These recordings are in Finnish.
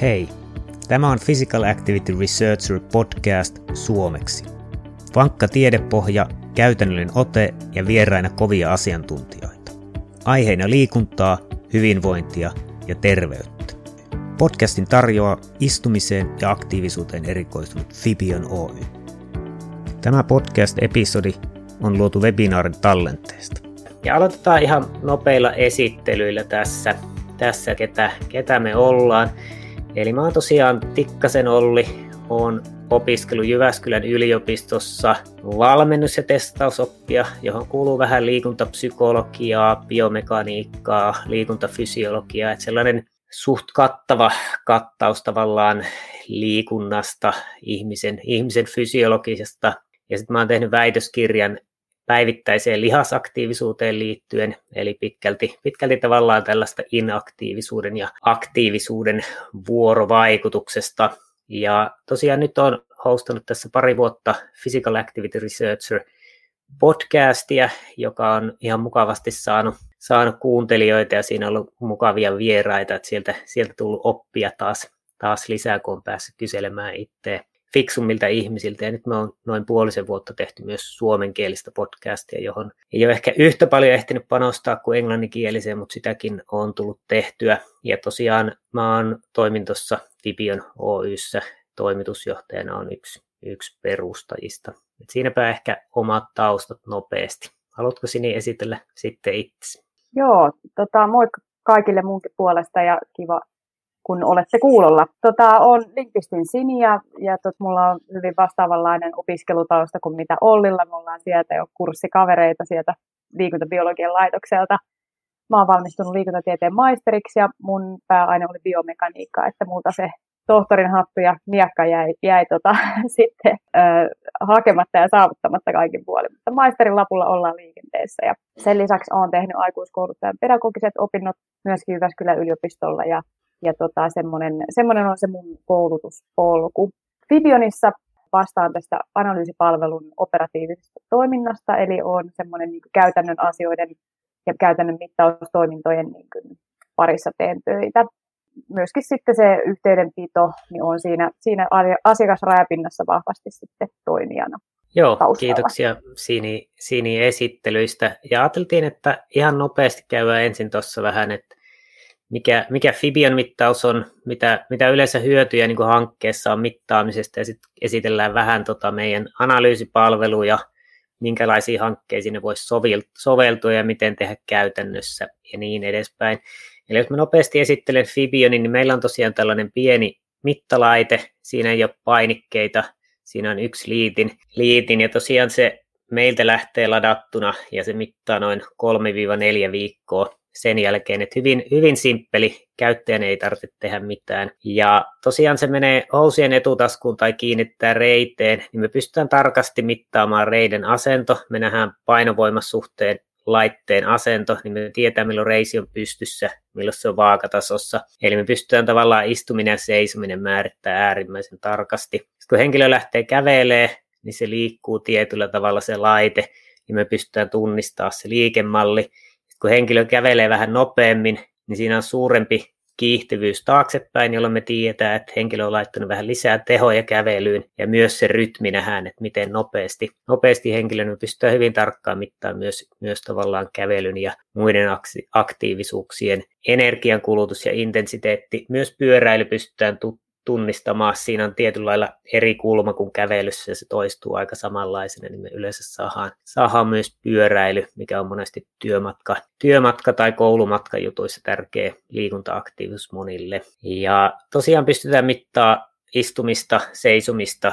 Hei, tämä on Physical Activity Researcher podcast suomeksi. Vankka tiedepohja, käytännöllinen ote ja vieraina kovia asiantuntijoita. Aiheina liikuntaa, hyvinvointia ja terveyttä. Podcastin tarjoaa istumiseen ja aktiivisuuteen erikoistunut Fibion Oy. Tämä podcast-episodi on luotu webinaarin tallenteesta. Ja aloitetaan ihan nopeilla esittelyillä tässä, tässä ketä, ketä me ollaan. Eli mä oon tosiaan Tikkasen Olli, on opiskelu Jyväskylän yliopistossa valmennus- ja testausoppia, johon kuuluu vähän liikuntapsykologiaa, biomekaniikkaa, liikuntafysiologiaa, että sellainen suht kattava kattaus tavallaan liikunnasta, ihmisen, ihmisen fysiologisesta. Ja sitten mä oon tehnyt väitöskirjan päivittäiseen lihasaktiivisuuteen liittyen, eli pitkälti, pitkälti tavallaan tällaista inaktiivisuuden ja aktiivisuuden vuorovaikutuksesta. Ja tosiaan nyt on hostannut tässä pari vuotta Physical Activity Researcher podcastia, joka on ihan mukavasti saanut, saanut kuuntelijoita ja siinä on ollut mukavia vieraita, että sieltä, sieltä tullut oppia taas, taas lisää, kun on päässyt kyselemään fiksummilta ihmisiltä. Ja nyt me on noin puolisen vuotta tehty myös suomenkielistä podcastia, johon ei ole ehkä yhtä paljon ehtinyt panostaa kuin englanninkieliseen, mutta sitäkin on tullut tehtyä. Ja tosiaan mä oon toimin tuossa Fibion Oyssä toimitusjohtajana on yksi, yksi perustajista. Et siinäpä ehkä omat taustat nopeasti. Haluatko Sini esitellä sitten itse? Joo, tota, moikka kaikille munkin puolesta ja kiva kun olette kuulolla. Tota, on Linkistin Sini ja, ja tot, mulla on hyvin vastaavanlainen opiskelutausta kuin mitä Ollilla. Me ollaan sieltä jo kurssikavereita sieltä liikuntabiologian laitokselta. Mä oon valmistunut liikuntatieteen maisteriksi ja mun pääaine oli biomekaniikka, että multa se tohtorin hattu ja miekka jäi, jäi tota, sitten ö, hakematta ja saavuttamatta kaikin puolin. Mutta maisterin lapulla ollaan liikenteessä ja sen lisäksi olen tehnyt aikuiskouluttajan pedagogiset opinnot myöskin Jyväskylän yliopistolla ja ja tota, semmoinen, semmoinen on se mun koulutuspolku. Fibionissa vastaan tästä analyysipalvelun operatiivisesta toiminnasta, eli on semmoinen niin käytännön asioiden ja käytännön mittaustoimintojen niin kuin, parissa teen töitä. Myöskin sitten se yhteydenpito niin on siinä, siinä asiakasrajapinnassa vahvasti sitten toimijana. Joo, taustalla. kiitoksia Sini, Sini esittelyistä. Ja ajateltiin, että ihan nopeasti käydään ensin tuossa vähän, että mikä, mikä Fibion mittaus on, mitä, mitä yleensä hyötyjä niin kuin hankkeessa on mittaamisesta ja sitten esitellään vähän tota meidän analyysipalveluja, minkälaisiin hankkeisiin ne voisi soveltua ja miten tehdä käytännössä ja niin edespäin. Eli jos mä nopeasti esittelen Fibionin, niin meillä on tosiaan tällainen pieni mittalaite, siinä ei ole painikkeita, siinä on yksi liitin, liitin ja tosiaan se meiltä lähtee ladattuna ja se mittaa noin 3-4 viikkoa sen jälkeen, että hyvin, hyvin simppeli, käyttäjän ei tarvitse tehdä mitään. Ja tosiaan se menee housien etutaskuun tai kiinnittää reiteen, niin me pystytään tarkasti mittaamaan reiden asento. Me nähdään painovoimasuhteen laitteen asento, niin me tietää milloin reisi on pystyssä, milloin se on vaakatasossa. Eli me pystytään tavallaan istuminen ja seisominen määrittää äärimmäisen tarkasti. Sitten kun henkilö lähtee kävelee, niin se liikkuu tietyllä tavalla se laite, niin me pystytään tunnistamaan se liikemalli kun henkilö kävelee vähän nopeammin, niin siinä on suurempi kiihtyvyys taaksepäin, jolloin me tiedetään, että henkilö on laittanut vähän lisää tehoja kävelyyn ja myös se rytmi nähdään, että miten nopeasti, nopeasti henkilö me pystytään hyvin tarkkaan mittaamaan myös, myös tavallaan kävelyn ja muiden aktiivisuuksien energiankulutus ja intensiteetti. Myös pyöräily pystytään tunnistamaan. Siinä on tietyllä lailla eri kulma kuin kävelyssä ja se toistuu aika samanlaisena, niin me yleensä saadaan, saadaan myös pyöräily, mikä on monesti työmatka, työmatka tai koulumatka jutuissa tärkeä liikuntaaktiivisuus monille. Ja tosiaan pystytään mittaa istumista, seisomista,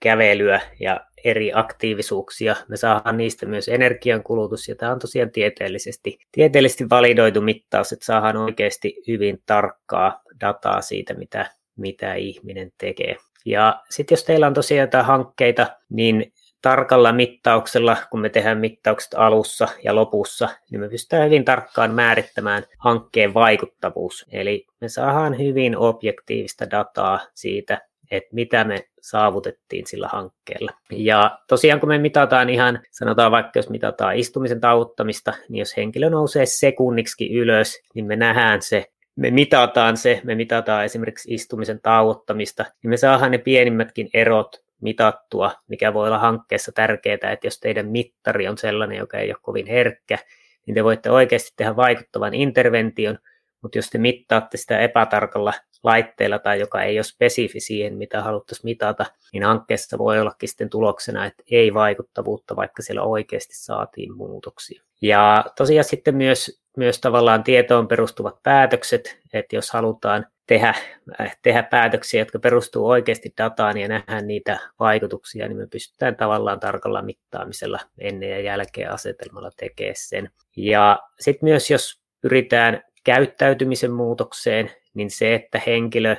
kävelyä ja eri aktiivisuuksia. Me saadaan niistä myös energiankulutus, ja tämä on tosiaan tieteellisesti, tieteellisesti validoitu mittaus, että saadaan oikeasti hyvin tarkkaa dataa siitä, mitä mitä ihminen tekee. Ja sitten jos teillä on tosiaan jotain hankkeita, niin tarkalla mittauksella, kun me tehdään mittaukset alussa ja lopussa, niin me pystytään hyvin tarkkaan määrittämään hankkeen vaikuttavuus. Eli me saadaan hyvin objektiivista dataa siitä, että mitä me saavutettiin sillä hankkeella. Ja tosiaan kun me mitataan ihan, sanotaan vaikka jos mitataan istumisen tauottamista, niin jos henkilö nousee sekunniksi ylös, niin me nähdään se me mitataan se, me mitataan esimerkiksi istumisen tauottamista, niin me saadaan ne pienimmätkin erot mitattua, mikä voi olla hankkeessa tärkeää, että jos teidän mittari on sellainen, joka ei ole kovin herkkä, niin te voitte oikeasti tehdä vaikuttavan intervention, mutta jos te mittaatte sitä epätarkalla laitteella tai joka ei ole spesifi siihen, mitä haluttaisiin mitata, niin hankkeessa voi ollakin sitten tuloksena, että ei vaikuttavuutta, vaikka siellä oikeasti saatiin muutoksia. Ja tosiaan sitten myös, myös tavallaan tietoon perustuvat päätökset, että jos halutaan tehdä, äh, tehdä päätöksiä, jotka perustuu oikeasti dataan ja nähdään niitä vaikutuksia, niin me pystytään tavallaan tarkalla mittaamisella ennen ja jälkeen asetelmalla tekemään sen. Ja sitten myös jos pyritään käyttäytymisen muutokseen, niin se, että henkilö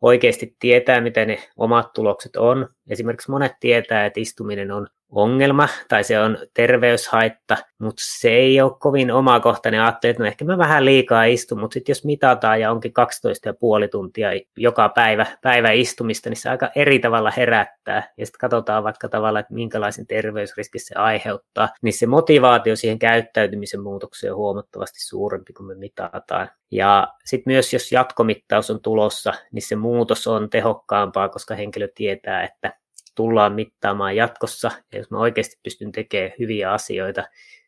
oikeasti tietää, mitä ne omat tulokset on. Esimerkiksi monet tietää, että istuminen on ongelma tai se on terveyshaitta, mutta se ei ole kovin omakohtainen ajattelu, että no ehkä mä vähän liikaa istun, mutta sitten jos mitataan ja onkin 12,5 tuntia joka päivä, päivä istumista, niin se aika eri tavalla herättää ja sitten katsotaan vaikka tavalla, että minkälaisen terveysriskin se aiheuttaa, niin se motivaatio siihen käyttäytymisen muutokseen on huomattavasti suurempi kuin me mitataan. Ja sitten myös jos jatkomittaus on tulossa, niin se muutos on tehokkaampaa, koska henkilö tietää, että tullaan mittaamaan jatkossa, ja jos mä oikeasti pystyn tekemään hyviä asioita,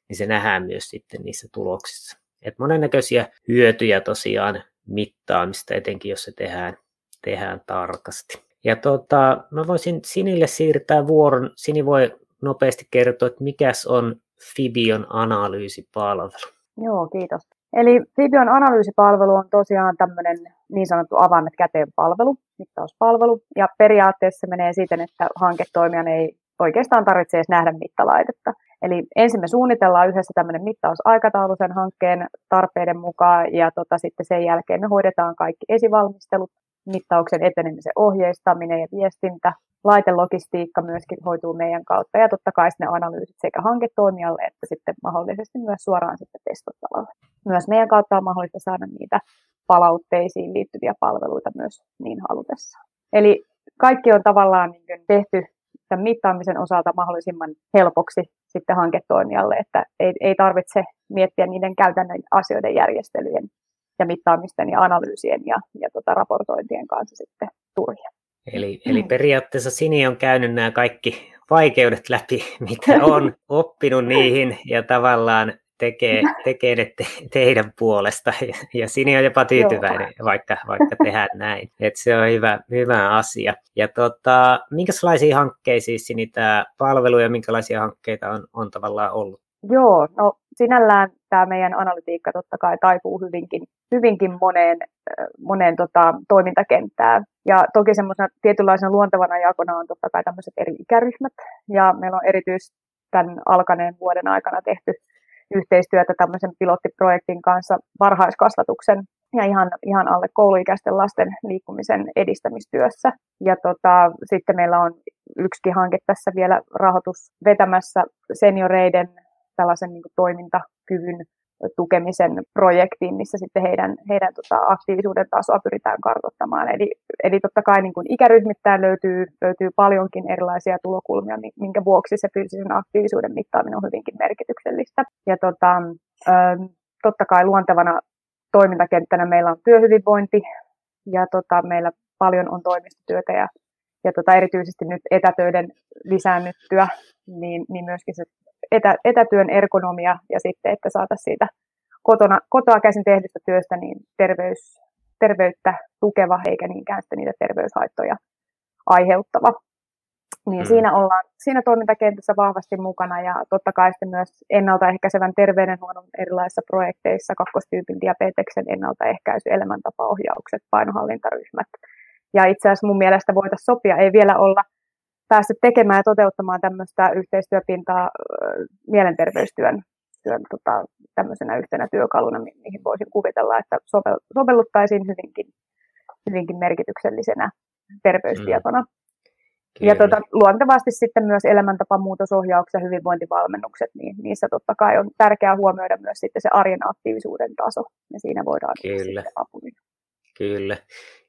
niin se nähdään myös sitten niissä tuloksissa. Et monennäköisiä hyötyjä tosiaan mittaamista, etenkin jos se tehdään, tehdään tarkasti. Ja tota, mä voisin Sinille siirtää vuoron. Sini voi nopeasti kertoa, että mikäs on Fibion analyysipalvelu. Joo, kiitos. Eli Fibion analyysipalvelu on tosiaan tämmöinen niin sanottu avaimet käteen palvelu, mittauspalvelu. Ja periaatteessa se menee siten, että hanketoimijan ei oikeastaan tarvitse edes nähdä mittalaitetta. Eli ensin me suunnitellaan yhdessä tämmöinen mittausaikataulu sen hankkeen tarpeiden mukaan ja tota, sitten sen jälkeen me hoidetaan kaikki esivalmistelut, mittauksen etenemisen ohjeistaminen ja viestintä, laitelogistiikka myöskin hoituu meidän kautta ja totta kai ne analyysit sekä hanketoimijalle että sitten mahdollisesti myös suoraan sitten testottavalle. Myös meidän kautta on mahdollista saada niitä palautteisiin liittyviä palveluita myös niin halutessaan. Eli kaikki on tavallaan niin tehty tämän mittaamisen osalta mahdollisimman helpoksi sitten hanketoimijalle, että ei, ei tarvitse miettiä niiden käytännön asioiden järjestelyjen ja mittaamisten ja analyysien ja, ja tota raportointien kanssa sitten turhia. Eli, eli periaatteessa Sini on käynyt nämä kaikki vaikeudet läpi, mitä on oppinut niihin ja tavallaan tekee, tekee ne te, teidän puolesta ja, ja Sini on jopa tyytyväinen, vaikka, vaikka tehdään näin. Et se on hyvä, hyvä asia. Ja tota, minkälaisia hankkeisiin Sini tämä palvelu ja minkälaisia hankkeita on, on tavallaan ollut? Joo, no sinällään tämä meidän analytiikka totta kai taipuu hyvinkin, hyvinkin moneen, moneen tota, toimintakenttään. Ja toki semmoisena tietynlaisena luontevana jakona on totta kai tämmöiset eri ikäryhmät. Ja meillä on erityisesti tämän alkaneen vuoden aikana tehty yhteistyötä tämmöisen pilottiprojektin kanssa varhaiskasvatuksen ja ihan, ihan alle kouluikäisten lasten liikkumisen edistämistyössä. Ja tota, sitten meillä on yksi hanke tässä vielä rahoitus vetämässä senioreiden tällaisen niin kuin toimintakyvyn tukemisen projektiin, missä sitten heidän, heidän tota, aktiivisuuden tasoa pyritään kartoittamaan. Eli, eli totta kai niin kuin ikäryhmittäin löytyy, löytyy paljonkin erilaisia tulokulmia, minkä vuoksi se fyysisen aktiivisuuden mittaaminen on hyvinkin merkityksellistä. Ja tota, totta kai luontevana toimintakenttänä meillä on työhyvinvointi ja tota, meillä paljon on toimistotyötä ja, ja tota, erityisesti nyt etätöiden lisäännyttyä, niin, niin myöskin se etä, etätyön ergonomia ja sitten, että saataisiin siitä kotona, kotoa käsin tehdystä työstä niin terveys, terveyttä tukeva eikä niinkään sitten niitä terveyshaittoja aiheuttava. Niin mm. siinä ollaan siinä toimintakentässä vahvasti mukana ja totta kai sitten myös ennaltaehkäisevän terveydenhuollon erilaisissa projekteissa, kakkostyypin diabeteksen ennaltaehkäisy, elämäntapaohjaukset, painohallintaryhmät. Ja itse asiassa mun mielestä voitaisiin sopia, ei vielä olla päästy tekemään ja toteuttamaan tämmöistä yhteistyöpintaa mielenterveystyön työn, tota, tämmöisenä yhtenä työkaluna, mihin voisin kuvitella, että sovel, sovelluttaisiin hyvinkin, hyvinkin merkityksellisenä terveystietona. Mm. Ja tota, luontevasti sitten myös elämäntapamuutosohjaukset ja hyvinvointivalmennukset, niin niissä totta kai on tärkeää huomioida myös sitten se arjen aktiivisuuden taso, ja siinä voidaan Kyllä. sitten apuja. Kyllä.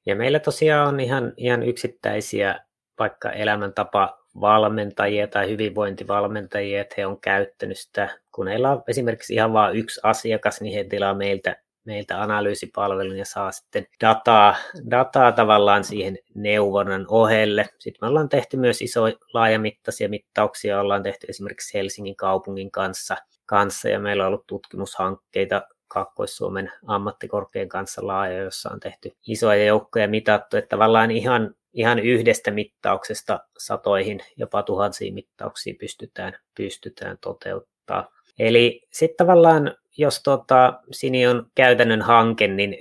Ja meillä tosiaan on ihan, ihan yksittäisiä vaikka elämäntapa valmentajia tai hyvinvointivalmentajia, että he on käyttänyt sitä, kun heillä on esimerkiksi ihan vain yksi asiakas, niin he tilaa meiltä meiltä analyysipalvelun ja saa sitten dataa, dataa tavallaan siihen neuvonnan ohelle. Sitten me ollaan tehty myös isoja laajamittaisia mittauksia, ollaan tehty esimerkiksi Helsingin kaupungin kanssa, kanssa ja meillä on ollut tutkimushankkeita Kaakkois-Suomen ammattikorkean kanssa laaja, jossa on tehty isoja joukkoja mitattu, että tavallaan ihan, ihan yhdestä mittauksesta satoihin, jopa tuhansiin mittauksiin pystytään, pystytään toteuttaa. Eli sitten tavallaan, jos tota, Sini on käytännön hanke, niin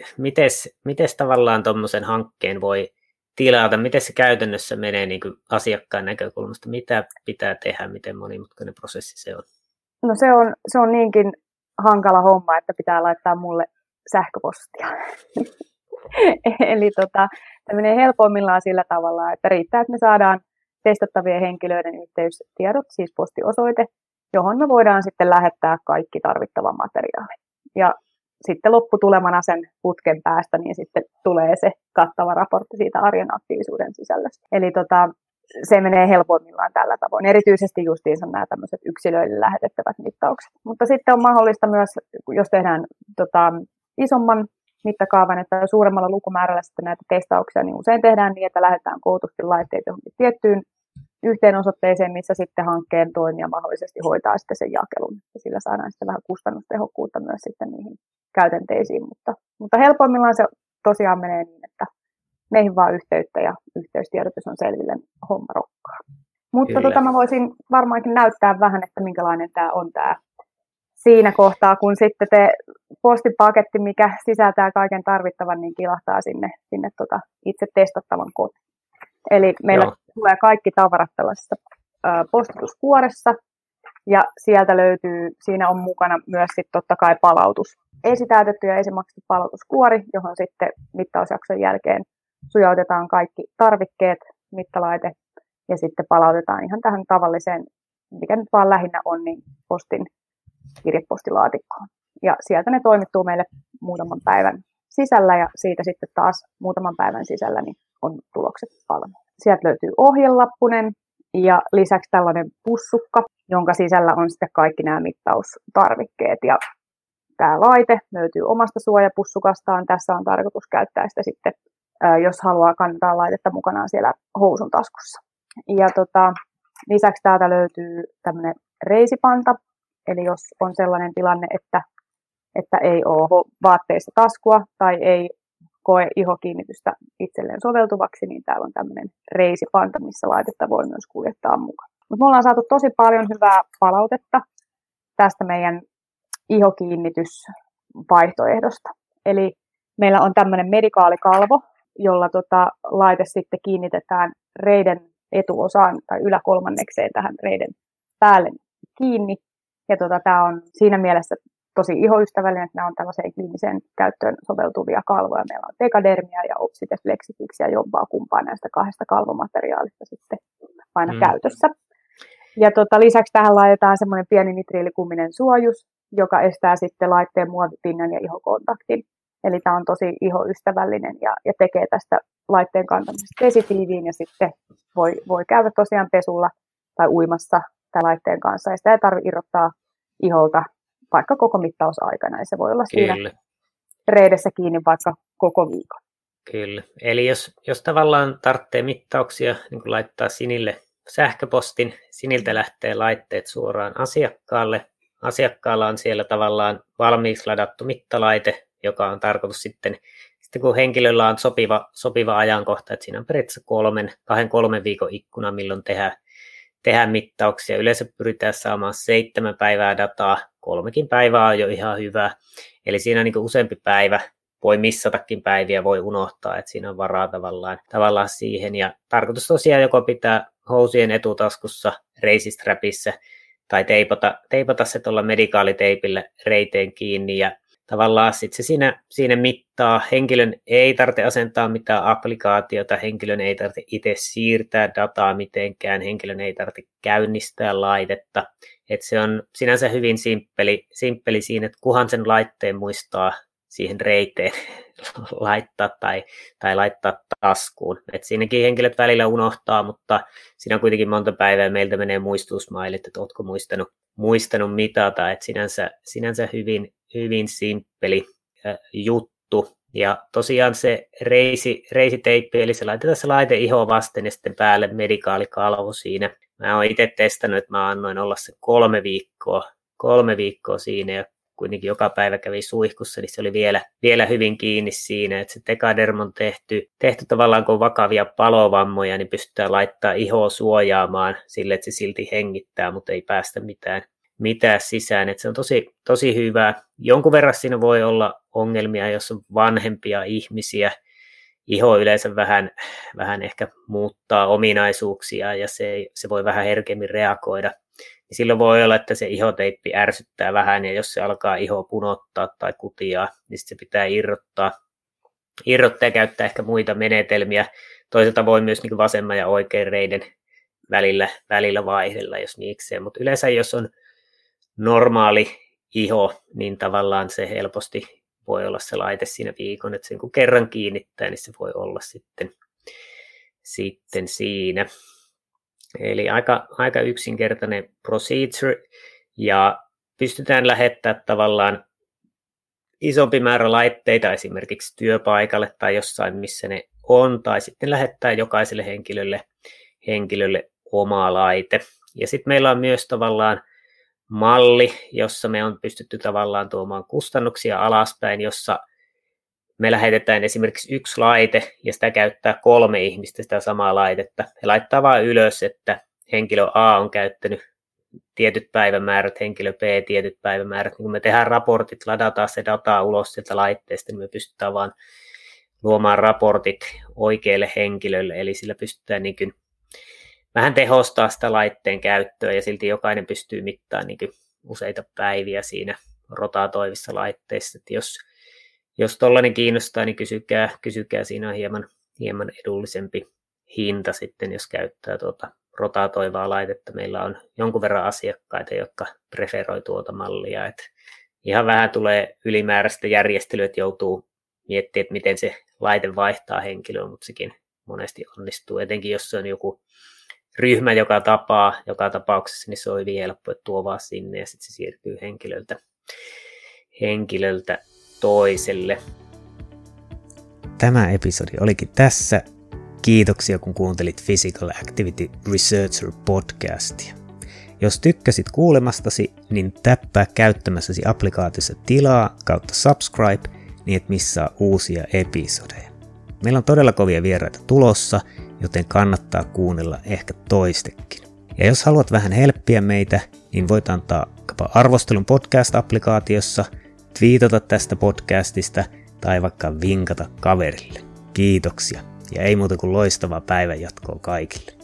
miten tavallaan tuommoisen hankkeen voi tilata, miten se käytännössä menee niin kuin asiakkaan näkökulmasta, mitä pitää tehdä, miten monimutkainen prosessi se on? No se on, se on niinkin hankala homma, että pitää laittaa mulle sähköpostia. Eli tota, tämä menee helpoimmillaan sillä tavalla, että riittää, että me saadaan testattavien henkilöiden yhteystiedot, siis postiosoite, johon me voidaan sitten lähettää kaikki tarvittava materiaali. Ja sitten lopputulemana sen putken päästä, niin sitten tulee se kattava raportti siitä arjen aktiivisuuden sisällöstä. Eli tota, se menee helpoimmillaan tällä tavoin. Erityisesti justiinsa nämä tämmöiset yksilöille lähetettävät mittaukset. Mutta sitten on mahdollista myös, jos tehdään tota, isomman mittakaavan, että suuremmalla lukumäärällä sitten näitä testauksia, niin usein tehdään niin, että lähdetään kootusti laitteet johonkin tiettyyn yhteen osoitteeseen, missä sitten hankkeen toimija mahdollisesti hoitaa sitten sen jakelun. Ja sillä saadaan sitten vähän kustannustehokkuutta myös sitten niihin käytänteisiin, mutta, mutta helpoimmillaan se tosiaan menee niin, meihin vaan yhteyttä ja yhteystiedotus on selville homma rokkaa. Mutta tota, mä voisin varmaankin näyttää vähän, että minkälainen tämä on tämä siinä kohtaa, kun sitten te postipaketti, mikä sisältää kaiken tarvittavan, niin kilahtaa sinne, sinne tota itse testattavan kotiin. Eli meillä Joo. tulee kaikki tavarat tällaisessa postituskuoressa, ja sieltä löytyy, siinä on mukana myös sitten totta kai palautus. Esitäytetty ja esimaksettu palautuskuori, johon sitten mittausjakson jälkeen sujautetaan kaikki tarvikkeet, mittalaite ja sitten palautetaan ihan tähän tavalliseen, mikä nyt vaan lähinnä on, niin postin kirjepostilaatikkoon. Ja sieltä ne toimittuu meille muutaman päivän sisällä ja siitä sitten taas muutaman päivän sisällä niin on tulokset valmiina. Sieltä löytyy ohjelappunen ja lisäksi tällainen pussukka, jonka sisällä on sitten kaikki nämä mittaustarvikkeet. Ja tämä laite löytyy omasta suojapussukastaan. Tässä on tarkoitus käyttää sitä sitten jos haluaa kantaa laitetta mukanaan siellä housun taskussa. Ja tota, lisäksi täältä löytyy tämmöinen reisipanta, eli jos on sellainen tilanne, että, että ei ole vaatteista taskua tai ei koe ihokiinnitystä itselleen soveltuvaksi, niin täällä on tämmöinen reisipanta, missä laitetta voi myös kuljettaa mukaan. Mutta me ollaan saatu tosi paljon hyvää palautetta tästä meidän ihokiinnitysvaihtoehdosta. Eli meillä on tämmöinen medikaalikalvo, jolla tota, laite sitten kiinnitetään reiden etuosaan tai yläkolmannekseen tähän reiden päälle kiinni. Ja tota, tämä on siinä mielessä tosi ihoystävällinen, että nämä on tällaiseen kliiniseen käyttöön soveltuvia kalvoja. Meillä on tekadermia ja Opsite Flexifix ja jompaa kumpaa näistä kahdesta kalvomateriaalista sitten aina mm. käytössä. Ja tota, lisäksi tähän laitetaan semmoinen pieni nitriilikuminen suojus, joka estää sitten laitteen muovipinnan ja ihokontaktin. Eli tämä on tosi ihoystävällinen ja, ja tekee tästä laitteen kantamisesta vesitiiviin ja sitten voi, voi käydä tosiaan pesulla tai uimassa tämän laitteen kanssa. Ja sitä ei tarvitse irrottaa iholta vaikka koko mittausaikana ja se voi olla siinä Kyllä. reidessä kiinni vaikka koko viikon. Kyllä. Eli jos, jos tavallaan tarvitsee mittauksia, niin kun laittaa Sinille sähköpostin, Siniltä lähtee laitteet suoraan asiakkaalle. Asiakkaalla on siellä tavallaan valmiiksi ladattu mittalaite, joka on tarkoitus sitten, sitten kun henkilöllä on sopiva, sopiva ajankohta, että siinä on periaatteessa kolmen, kahden kolmen viikon ikkuna, milloin tehdään, tehdään mittauksia. Yleensä pyritään saamaan seitsemän päivää dataa, kolmekin päivää on jo ihan hyvä. Eli siinä niin useampi päivä, voi missatakin päiviä, voi unohtaa, että siinä on varaa tavallaan, tavallaan siihen. Ja tarkoitus tosiaan joko pitää housien etutaskussa, reisistrapissa, tai teipata, teipata se tuolla medikaaliteipillä reiteen kiinni ja tavallaan sit se siinä, siinä mittaa. Henkilön ei tarvitse asentaa mitään applikaatiota, henkilön ei tarvitse itse siirtää dataa mitenkään, henkilön ei tarvitse käynnistää laitetta. Et se on sinänsä hyvin simppeli, simppeli siinä, että kuhan sen laitteen muistaa siihen reiteen laittaa tai, tai laittaa taskuun. Et siinäkin henkilöt välillä unohtaa, mutta siinä on kuitenkin monta päivää meiltä menee muistutusmailit, että oletko muistanut, muistanut mitata, että sinänsä, sinänsä hyvin, hyvin simppeli. juttu. Ja tosiaan se reisi, reisiteippi, eli se laitetaan se laite iho vasten ja sitten päälle medikaalikalvo siinä. Mä oon itse testannut, että mä annoin olla se kolme viikkoa, kolme viikkoa siinä ja kuitenkin joka päivä kävi suihkussa, niin se oli vielä, vielä hyvin kiinni siinä, että se Tekaderm on tehty, tehty tavallaan kun vakavia palovammoja, niin pystytään laittaa ihoa suojaamaan sille, että se silti hengittää, mutta ei päästä mitään, mitään sisään. Että se on tosi, tosi hyvä. Jonkun verran siinä voi olla ongelmia, jos on vanhempia ihmisiä, iho yleensä vähän, vähän ehkä muuttaa ominaisuuksia ja se, se voi vähän herkemmin reagoida niin silloin voi olla, että se ihoteippi ärsyttää vähän, ja jos se alkaa iho punottaa tai kutia, niin se pitää irrottaa, irrottaa ja käyttää ehkä muita menetelmiä. Toisaalta voi myös niin vasemman ja oikean reiden välillä, välillä vaihdella, jos niikseen, mutta yleensä jos on normaali iho, niin tavallaan se helposti voi olla se laite siinä viikon, että sen kun kerran kiinnittää, niin se voi olla sitten, sitten siinä. Eli aika, aika yksinkertainen procedure ja pystytään lähettämään tavallaan isompi määrä laitteita esimerkiksi työpaikalle tai jossain, missä ne on, tai sitten lähettää jokaiselle henkilölle, henkilölle oma laite. Ja sitten meillä on myös tavallaan malli, jossa me on pystytty tavallaan tuomaan kustannuksia alaspäin, jossa me lähetetään esimerkiksi yksi laite ja sitä käyttää kolme ihmistä sitä samaa laitetta. He laittaa vain ylös, että henkilö A on käyttänyt tietyt päivämäärät, henkilö B tietyt päivämäärät. Niin kun me tehdään raportit, ladataan se data ulos sieltä laitteesta, niin me pystytään vaan luomaan raportit oikeille henkilölle, eli sillä pystytään niin vähän tehostaa sitä laitteen käyttöä ja silti jokainen pystyy mittaamaan niin useita päiviä siinä rotatoivissa laitteissa. Että jos jos tollainen kiinnostaa, niin kysykää, kysykää siinä on hieman, hieman edullisempi hinta sitten, jos käyttää tuota rotatoivaa laitetta. Meillä on jonkun verran asiakkaita, jotka preferoi tuota mallia. Et ihan vähän tulee ylimääräistä järjestelyä, että joutuu miettimään, että miten se laite vaihtaa henkilöä, mutta sekin monesti onnistuu, etenkin jos se on joku ryhmä, joka tapaa, joka tapauksessa, niin se on hyvin helppo, että tuo vaan sinne ja sitten se siirtyy henkilöltä, henkilöltä toiselle. Tämä episodi olikin tässä. Kiitoksia kun kuuntelit Physical Activity Researcher podcastia. Jos tykkäsit kuulemastasi, niin täppää käyttämässäsi applikaatiossa tilaa kautta subscribe, niin et missaa uusia episodeja. Meillä on todella kovia vieraita tulossa, joten kannattaa kuunnella ehkä toistekin. Ja jos haluat vähän helppiä meitä, niin voit antaa arvostelun podcast-applikaatiossa – twiitata tästä podcastista tai vaikka vinkata kaverille. Kiitoksia ja ei muuta kuin loistavaa päivänjatkoa kaikille.